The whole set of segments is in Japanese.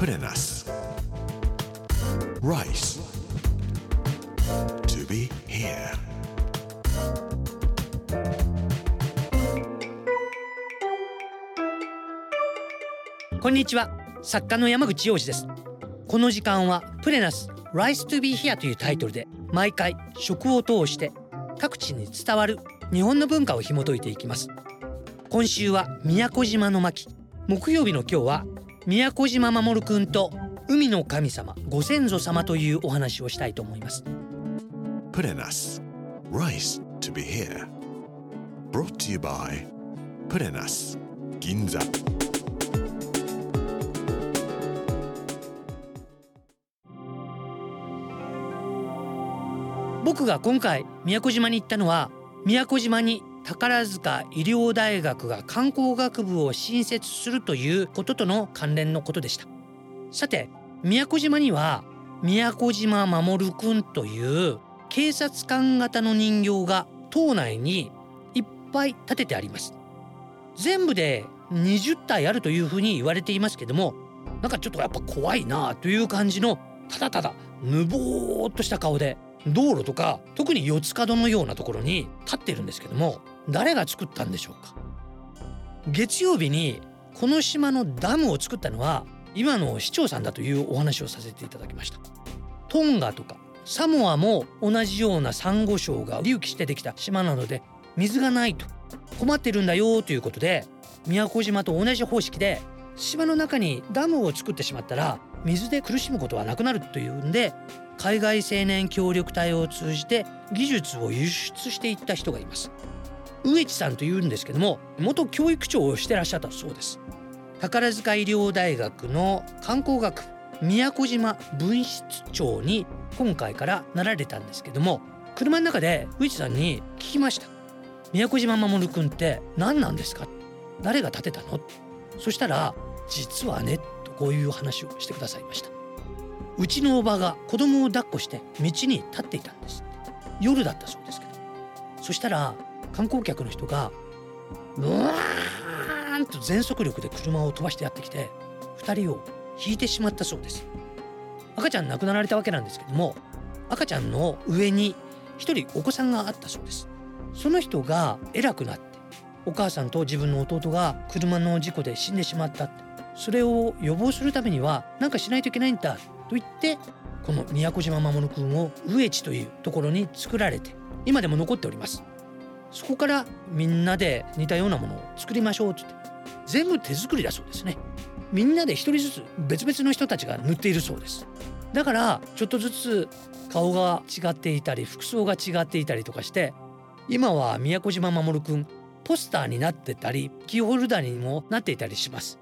プレナス Rice. To be here. こんにちは。作家の山口洋二です。この時間はプレナス Rise to be here というタイトルで毎回食を通して各地に伝わる日本の文化を紐解いていきます。今週は宮古島の巻。木曜日の今日は宮古島守くんと海の神様ご先祖様というお話をしたいと思います。プレナス Rice to be here. Brought to you by プレナス銀座僕が今回宮古島に行ったのは宮古島に宝塚医療大学が観光学部を新設するということとの関連のことでした。さて宮古島には宮古島守くんという警察官型の人形が島内にいっぱい立ててあります。全部で20体あるというふうに言われていますけどもなんかちょっとやっぱ怖いなという感じのただただぬぼーっとした顔で道路とか特に四つ角のようなところに立ってるんですけども誰が作ったんでしょうか？月曜日にこの島のダムを作ったのは今の市長さんだというお話をさせていただきました。トンガとかサモアも同じようなサンゴ礁が隆起してできた島なので水がないと困ってるんだよということで宮古島と同じ方式で島の中にダムを作ってしまったら水で苦しむことはなくなるというんで海外青年協力隊を通じて技術を輸出していった人がいます。植地さんというんですけども元教育長をしてらっしゃったそうです。宝塚医療大学の観光学宮古島分室長に今回からなられたんですけども車の中で植地さんに聞きました。宮古島守くんって何なんですか？誰が建てたの？そしたら実はねとこういう話をしてくださいました。うちのおばが子供を抱っこして道に立っていたんです夜だったそうですけど。そしたら観光客の人がブワーンと全速力で車を飛ばしてやってきて2人を引いてしまったそうです。赤ちゃん亡くなられたわけなんですけども赤ちゃんの上に1人お子さんがあったそうです。その人が偉くなってお母さんと自分の弟が車の事故で死んでしまったそれを予防するためには何かしないといけないんだと言ってこの宮古島守君を上地というところに作られて今でも残っております。そこからみんなで似たようなものを作りましょうって言って全部手作りだそうですね。みんなで一人ずつ別々の人たちが塗っているそうです。だからちょっとずつ顔が違っていたり服装が違っていたりとかして今は宮古島守くんポスターになってたりキーホルダーにもなっていたりします。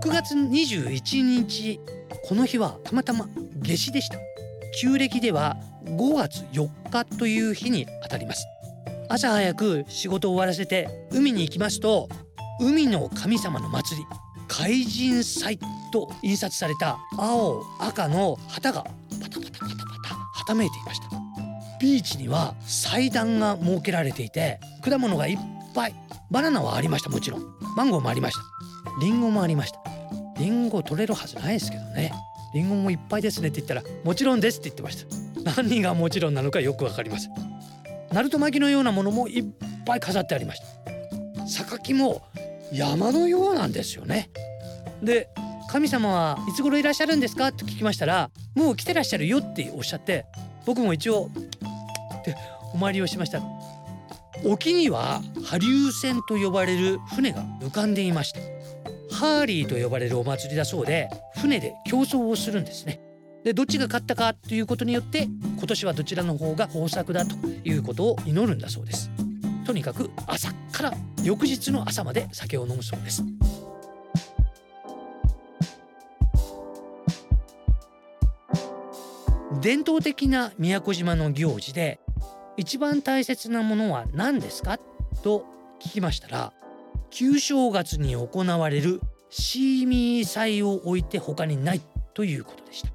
6月21日この日はたまたま夏至でした。旧暦では5月4日という日にあたります。朝早く仕事を終わらせて海に行きますと海の神様の祭り海神祭と印刷された青赤の旗がパタパタパタパタはためいていました。ビーチには祭壇が設けられていて果物がいっぱいバナナはありましたもちろん。マンゴーもありました。リンゴもありました。リンゴ取れるはずないですけどね。リンゴもいっぱいですねって言ったらもちろんですって言ってました。何がもちろんなのかよくわかりません。ナルト巻きのようなものもいっぱい飾ってありました。榊も山のようなんですよね。で神様はいつ頃いらっしゃるんですかって聞きましたらもう来てらっしゃるよっておっしゃって僕も一応ってお参りをしました沖には波流船と呼ばれる船が浮かんでいましてハーリーと呼ばれるお祭りだそうで船で競争をするんですね。でどっちが勝ったかということによって今年はどちらの方が豊作だということを祈るんだそうです。とにかく朝から翌日の朝まで酒を飲むそうです。伝統的な宮古島の行事で一番大切なものは何ですか？と聞きましたら旧正月に行われるシーミー祭を置いて他にないということでした。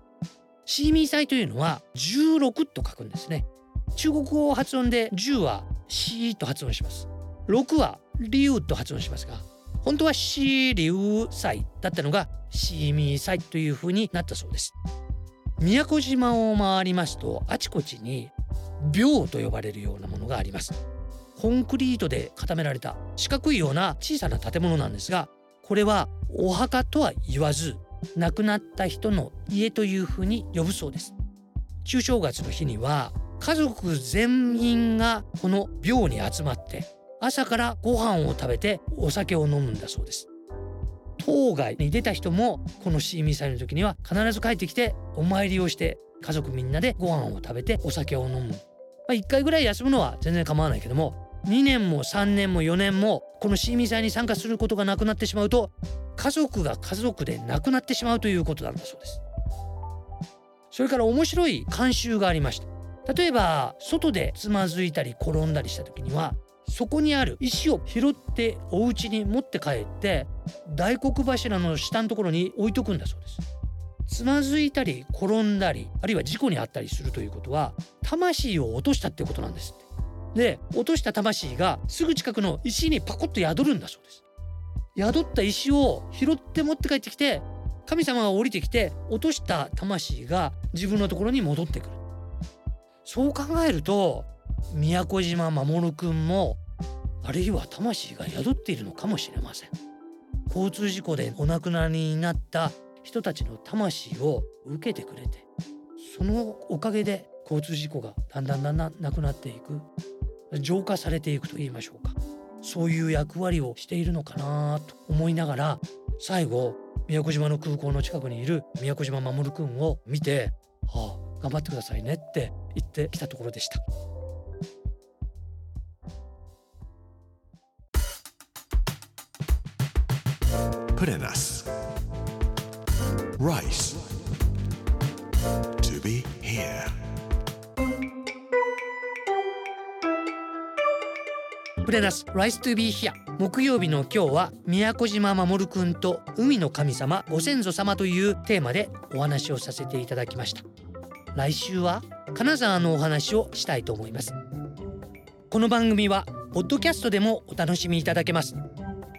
シーミー祭というのは16と書くんですね。中国語発音で10はシーと発音します。6はリュウと発音しますが本当はシーリュウ祭だったのがシーミー祭という風になったそうです。宮古島を回りますとあちこちに廟と呼ばれるようなものがあります。コンクリートで固められた四角いような小さな建物なんですがこれはお墓とは言わず亡くなった人の家というふうに呼ぶそうです。旧正月の日には家族全員がこの廟に集まって朝からご飯を食べてお酒を飲むんだそうです。当該に出た人もこのシーミー祭の時には必ず帰ってきてお参りをして家族みんなでご飯を食べてお酒を飲む、まあ、1回ぐらい休むのは全然構わないけども2年も3年も4年もこのシーミー祭に参加することがなくなってしまうと家族が家族で亡くなってしまうということなんだそうです。それから面白い慣習がありました。例えば外でつまずいたり転んだりした時にはそこにある石を拾ってお家に持って帰って大黒柱の下のところに置いとくんだそうです。つまずいたり転んだりあるいは事故に遭ったりするということは魂を落としたってことなんですって。で落とした魂がすぐ近くの石にパコッと宿るんだそうです。宿った石を拾って持って帰ってきて神様が降りてきて落とした魂が自分のところに戻ってくる。そう考えると宮古島守くんもあるいは魂が宿っているのかもしれません。交通事故でお亡くなりになった人たちの魂を受けてくれてそのおかげで交通事故がだんだんだんだんなくなっていく。浄化されていくと言いましょうかそういう役割をしているのかなと思いながら最後宮古島の空港の近くにいる宮古島守くんを見て「はあ頑張ってくださいね」って言ってきたところでした。Put in us rice to be here. プレナス Rice to be here 木曜日の今日は宮古島守くんと海の神様ご先祖様というテーマでお話をさせていただきました。来週は金沢のお話をしたいと思います。この番組はポッドキャストでもお楽しみいただけます。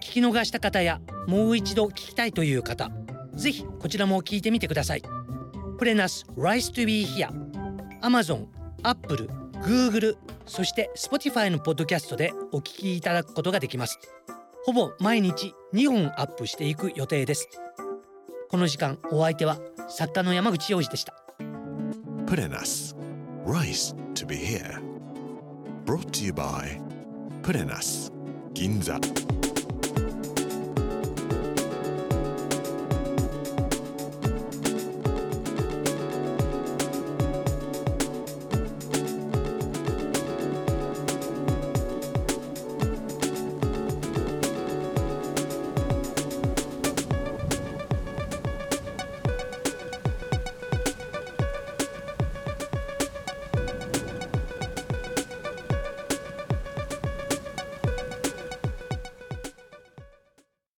聞き逃した方やもう一度聞きたいという方ぜひこちらも聞いてみてください。プレナス Rice to be here Amazon、Apple、Google そして Spotify のポッドキャストでお聞きいただくことができます。ほぼ毎日2本アップしていく予定です。この時間お相手は作家の山口洋二でした。Put in us rice to be here. Brought to you by Put in us 銀座